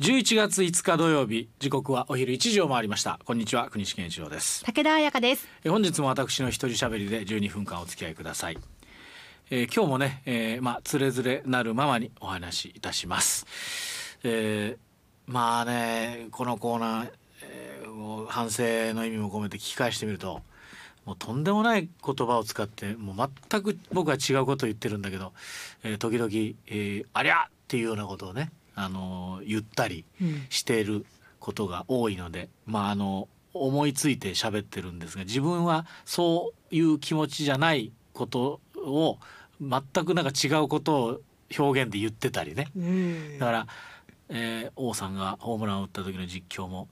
11月5日土曜日時刻はお昼1時を回りました。こんにちは国士健一郎です。武田彩香です。え本日も私の一人喋りで12分間お付き合いください、えー今日もね、えーまあつれづれなるままにお話しいたします、えーまあねこのコーナー、えーもう反省の意味も込めて聞き返してみるともうとんでもない言葉を使ってもう全く僕は違うことを言ってるんだけど、えー時々、えーありゃ!」っていうようなことをね、あのー言ったりうんしていることが多いので、まああの思いついて喋ってるんですが自分はそういう気持ちじゃないことを全くなんか違うことを表現で言ってたりね。うん。だから、えー王さんがホームランを打った時の実況も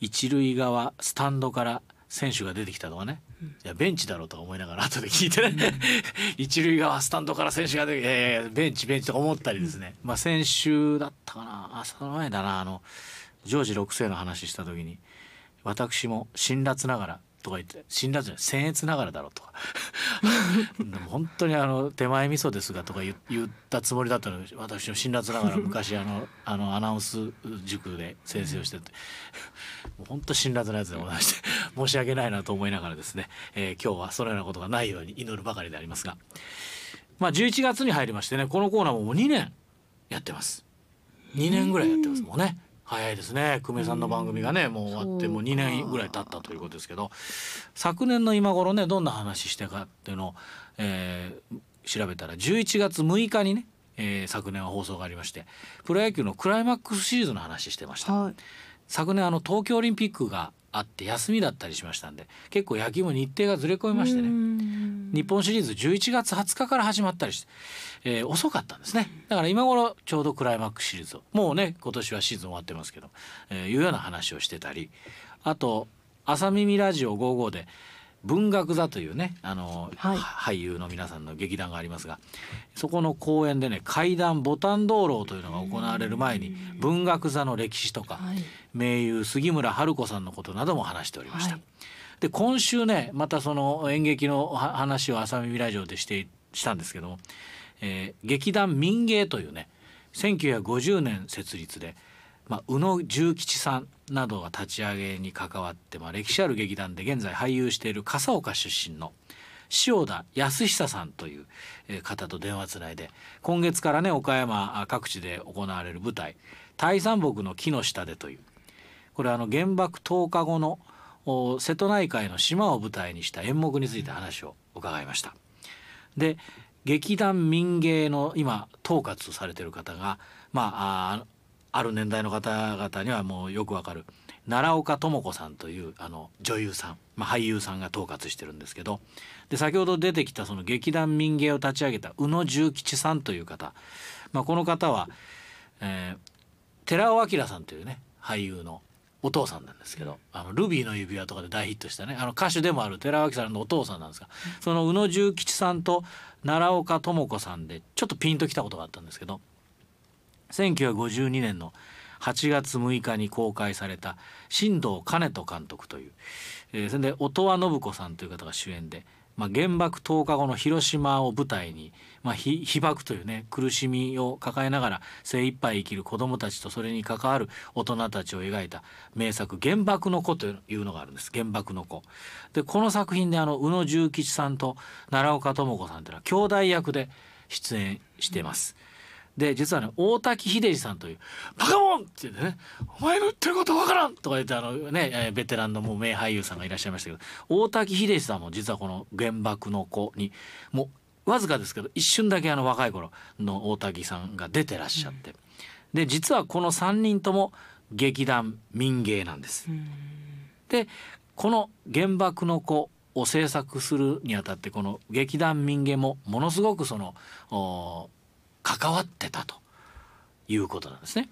一塁側スタンドから選手が出てきたとかね、いやベンチだろうとか思いながら後で聞いてね、一塁側スタンドから選手が出てきていやいやベンチベンチとか思ったりですね、まあ先週だったかな。あその前だな。あのジョージ6世の話した時に私も辛辣ながらとか言って辛辣じゃ僭越ながらだろうとか。で も本当にあの手前味噌ですがとか言ったつもりだったのに私の辛辣ながら昔あのあのアナウンス塾で先生をしてて。もう本当辛辣なやつでございまして申し訳ないなと思いながらですね、えー今日はそのようなことがないように祈るばかりでありますが。まあ11月に入りましてねこのコーナーももう2年やってます。2年ぐらいやってますもうね。早いですね。久米さんの番組がねもう終わってもう2年ぐらい経ったということですけど。昨年の今頃ねどんな話してかっていうのを、えー調べたら11月6日にね、えー昨年は放送がありましてプロ野球のクライマックスシリーズの話してました。はい。昨年あの東京オリンピックがあって休みだったりしましたんで結構野球も日程がずれ込みましてね。ね日本シリーズ11月20日から始まったりして、えー遅かったんですね。だから今頃ちょうどクライマックスシリーズをもうね今年はシーズン終わってますけど、えーいうような話をしてたりあと「朝耳ラジオ55」で文学座というねあの、はい。俳優の皆さんの劇団がありますがそこの公演でね怪談ボタン道路というのが行われる前に文学座の歴史とかはい。名優杉村春子さんのことなども話しておりました。はいで今週ねまたその演劇の話を朝耳ラジオでしてしたんですけども、えー劇団民芸というね1950年設立で、まあ、宇野重吉さんなどが立ち上げに関わって、まあ、歴史ある劇団で現在俳優している笠岡出身の塩田康久さんという方と電話つないで今月からね岡山各地で行われる舞台「大山木の木の下で」というこれはあの原爆10日後の瀬戸内海の島を舞台にした演目について話を伺いました。で劇団民芸の今統括されてる方がまああある年代の方々にはもうよくわかる奈良岡智子さんというあの女優さん、まあ、俳優さんが統括してるんですけどで先ほど出てきたその劇団民芸を立ち上げた宇野重吉さんという方、まあ、この方は、えー寺尾明さんというね俳優のお父さんなんですけど「あのルビーの指輪」とかで大ヒットしたねあの歌手でもある寺尾明さんのお父さんなんですがその宇野重吉さんと奈良岡智子さんでちょっとピンときたことがあったんですけど1952年の8月6日に公開された新藤兼人監督という、えーそれで音羽信子さんという方が主演で、まあ、原爆10日後の広島を舞台に、まあ、被爆というね苦しみを抱えながら精一杯生きる子どもたちとそれに関わる大人たちを描いた名作「原爆の子」というのがあるんです原爆の子。でこの作品であの宇野重吉さんと奈良岡智子さんというのは兄弟役で出演してます。で実はね大滝秀治さんという「バカモン!」って言ってね「お前の言ってることわからん!」とか言ってあのねえーベテランのもう名俳優さんがいらっしゃいましたけど大滝秀治さんも実はこの「原爆の子」にもうわずかですけど一瞬だけあの若い頃の大滝さんが出てらっしゃって、で実はこの3人とも劇団民芸なんです。でこの「原爆の子」を制作するにあたってこの劇団民芸もものすごくそのお関わってたということなんですね。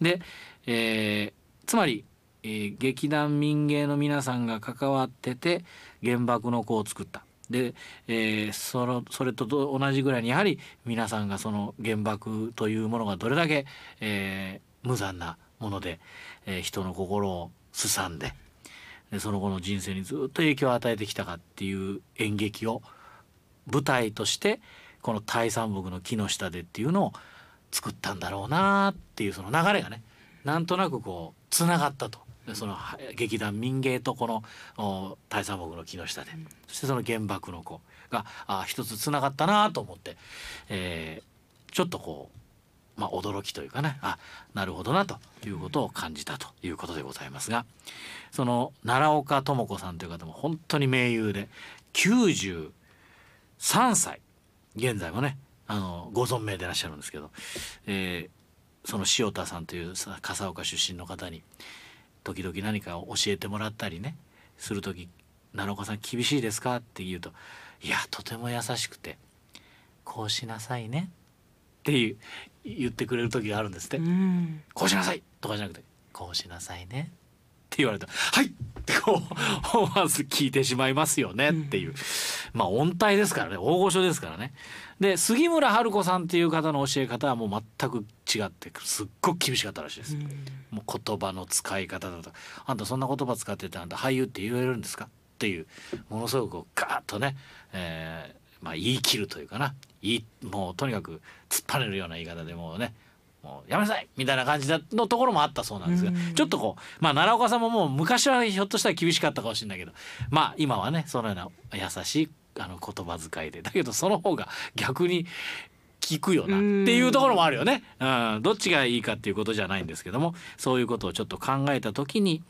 で、えーつまり、えー劇団民芸の皆さんが関わってて原爆の子を作った。で、えーそのそれと同じぐらいにやはり皆さんがその原爆というものがどれだけ、えー無残なもので、えー人の心をすさんででその後の人生にずっと影響を与えてきたかっていう演劇を舞台としてこの「大山木の木の下で」っていうのを作ったんだろうなっていうその流れがねなんとなくこうつながったと。その劇団民芸とこの大佐木の木の下で、そしてその原爆の子があ一つつながったなと思って、えー、ちょっとこう、まあ、驚きというかねあなるほどなということを感じたということでございますがその奈良岡智子さんという方も本当に名優で93歳現在もねあのご存命でいらっしゃるんですけど、えー、その塩田さんという笠岡出身の方に時々何かを教えてもらったりねする時「奈良岡さん厳しいですか?」って言うと「いやとても優しくてこうしなさいね」っていう言ってくれる時があるんですって。こうしなさいとかじゃなくて「こうしなさいね」って言われた。はい!」ってこう思わず聞いてしまいますよね。っていう、まあ音体ですからね。大御所ですからね。で杉村春子さんっていう方の教え方はもう全く違ってすっごく厳しかったらしいです。もう言葉の使い方だと「あんたそんな言葉使っててあんた俳優って言えるんですか?」っていう。ものすごくガーッとね、えーまあ、言い切るというかな。いいもうとにかく突っ張れるような言い方でもうねもうやめなさいみたいな感じのところもあったそうなんですが、ちょっとこうまあ奈良岡さんももう昔はひょっとしたら厳しかったかもしれないけどまあ今はねそのような優しいあの言葉遣いでだけどその方が逆に聞くよなっていうところもあるよね、うん、どっちがいいかっていうことじゃないんですけどもそういうことをちょっと考えた時に、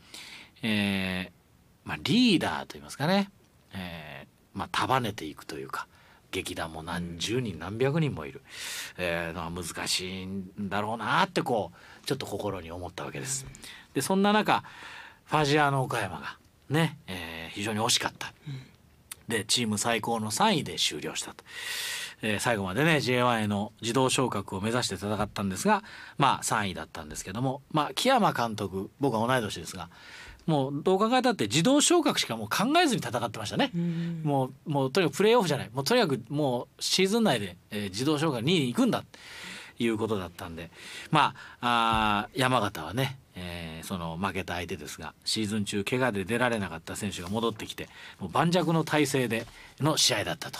えーまあ、リーダーといいますかね、えーまあ、束ねていくというか劇団も何十人何百人もいる、えー、のは難しいんだろうなってこうちょっと心に思ったわけです。でそんな中ファジアーノ岡山がね、えー、非常に惜しかった。でチーム最高の3位で終了したと。えー、最後までね J1 への自動昇格を目指して戦ったんですがまあ3位だったんですけどもまあ木山監督僕は同い年ですがもうどう考えたって自動昇格しかもう考えずに戦ってましたね、もうもうとにかくプレーオフじゃない。もうとにかくもうシーズン内で、えー、自動昇格2位に行くんだということだったんで。まああ山形はね、えー、その負けた相手ですがシーズン中怪我で出られなかった選手が戻ってきてもう盤石の体制での試合だったと。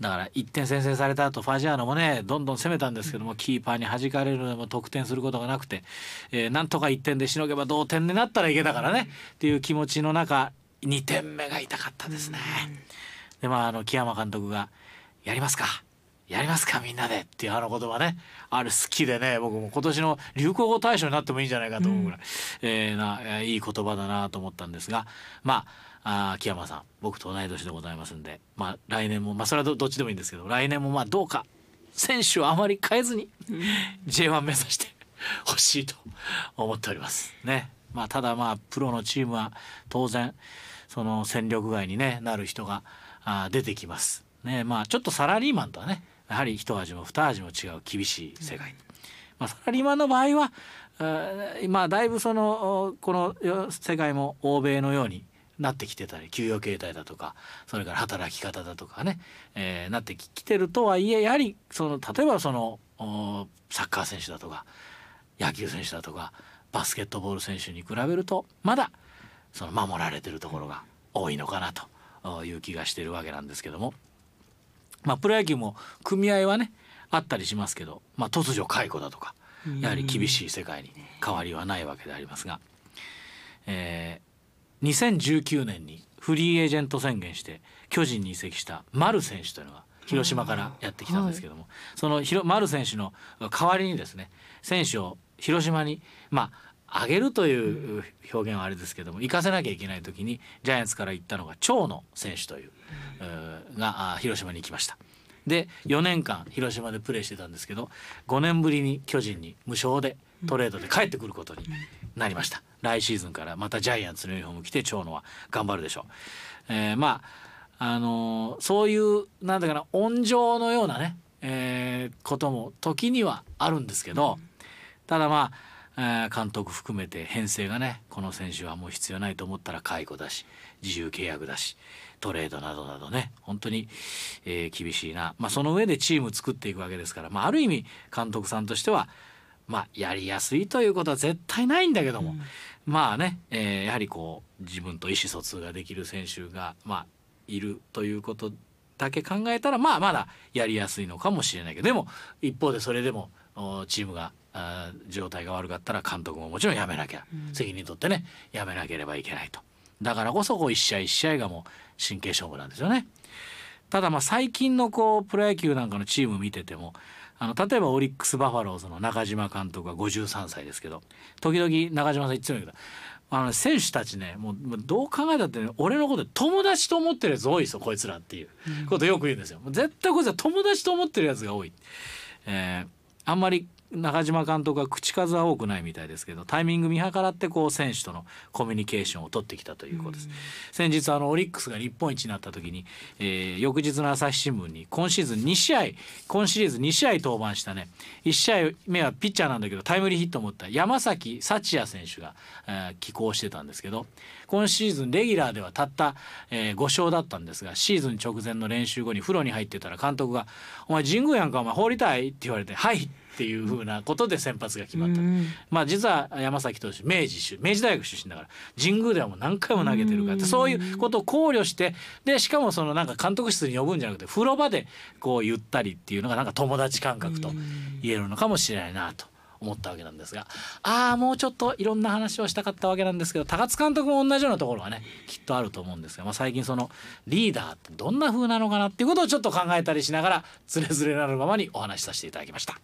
だから1点先制された後ファジアーノもねどんどん攻めたんですけどもキーパーに弾かれるのも得点することがなくて、えー、なんとか1点でしのげば同点になったらいけたからねっていう気持ちの中2点目が痛かったですね。でまああの木山監督が「やりますかやりますかみんなで」っていうあの言葉ねあれ好きでね僕も今年の流行語大賞になってもいいんじゃないかと思うぐらい、うん、えー、ないい言葉だなと思ったんですがまああ秋山さん。僕と同い年でございますんで、まあ、来年も、まあ、それはどっちでもいいんですけど来年もまあどうか。選手をあまり変えずに J1 目指して ほしいと思っております。ね。まあ、ただまあプロのチームは当然その戦力外に、ね、なる人があ出てきます。ね。まあ、ちょっとサラリーマンとはねやはり一味も二味も違う厳しい世界。まあ、サラリーマンの場合は今だいぶそのこの世界も欧米のようになってきてたり給与形態だとかそれから働き方だとかね、えー、なってきてるとはいえやはりその例えばそのサッカー選手だとか野球選手だとかバスケットボール選手に比べるとまだその守られてるところが多いのかなという気がしてるわけなんですけども、まあ、プロ野球も組合はねあったりしますけど、まあ、突如解雇だとかやはり厳しい世界に変わりはないわけでありますが、え2019年にフリーエージェント宣言して巨人に移籍した丸選手というのが広島からやってきたんですけども、はい、その丸選手の代わりにですね選手を広島にまあ上げるという表現はあれですけども行かせなきゃいけない時にジャイアンツから行ったのが長野選手という、うが広島に行きました。で4年間広島でプレーしてたんですけど5年ぶりに巨人に無償でトレードで帰ってくることになりました来シーズンからまたジャイアンツのユニフォーム着て長野は頑張るでしょう、えー、まああのー、そういうなんだかな温情のようなね、えー、ことも時にはあるんですけどただまあ、えー、監督含めて編成がねこの選手はもう必要ないと思ったら解雇だし自由契約だしトレードなどなどね本当に、えー、厳しいな、まあ、その上でチーム作っていくわけですから、まあ、ある意味監督さんとしてはまあやりやすいということは絶対ないんだけども、うん、まあね、えー、やはりこう自分と意思疎通ができる選手がまあいるということだけ考えたらまあまだやりやすいのかもしれないけど。でも一方でそれでもチームが状態が悪かったら監督ももちろん辞めなきゃ、責任取ってね辞めなければいけないと。だからこそこう一試合一試合がもう神経勝負なんですよね。ただまあ最近のこうプロ野球なんかのチーム見ててもあの例えばオリックス・バファローズの中島監督は53歳ですけど時々中島さん言ってるんだけどあの選手たちねもうどう考えたって、ね、俺のこと友達と思ってるやつ多いですよこいつらっていうことよく言うんですよ。絶対こいつは友達と思ってるやつが多い。えー、あんまり中島監督は口数は多くないみたいですけどタイミング見計らってこう選手とのコミュニケーションを取ってきたということです。先日あのオリックスが日本一になった時に、えー、翌日の朝日新聞に今シーズン2試合今シリーズ2試合登板したね1試合目はピッチャーなんだけどタイムリーヒットを持った山崎幸也選手が、えー、寄稿してたんですけど今シーズンレギュラーではたった、えー、5勝だったんですがシーズン直前の練習後に風呂に入ってたら監督が「お前神宮やんかお前放りたい?」って言われて「はい」っていうふうなことで先発が決まった、まあ実は山崎投手明治明治大学出身だから神宮ではもう何回も投げてるからそういうことを考慮してでしかもそのなんか監督室に呼ぶんじゃなくて風呂場でこう言ったりっていうのがなんか友達感覚と言えるのかもしれないなと。思ったわけなんですがああもうちょっといろんな話をしたかったわけなんですけど高津監督も同じようなところがねきっとあると思うんですが、まあ、最近そのリーダーってどんな風なのかなっていうことをちょっと考えたりしながらつれづれなるままにお話しさせていただきました。